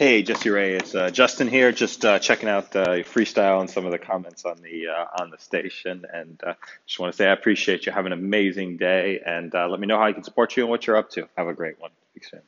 Hey, Jesse Ray, it's uh, Justin here. Just uh, checking out uh, the freestyle and some of the comments on the uh, on the station, and uh, just want to say I appreciate you. Have an amazing day, and uh, let me know how I can support you and what you're up to. Have a great one. Speak soon.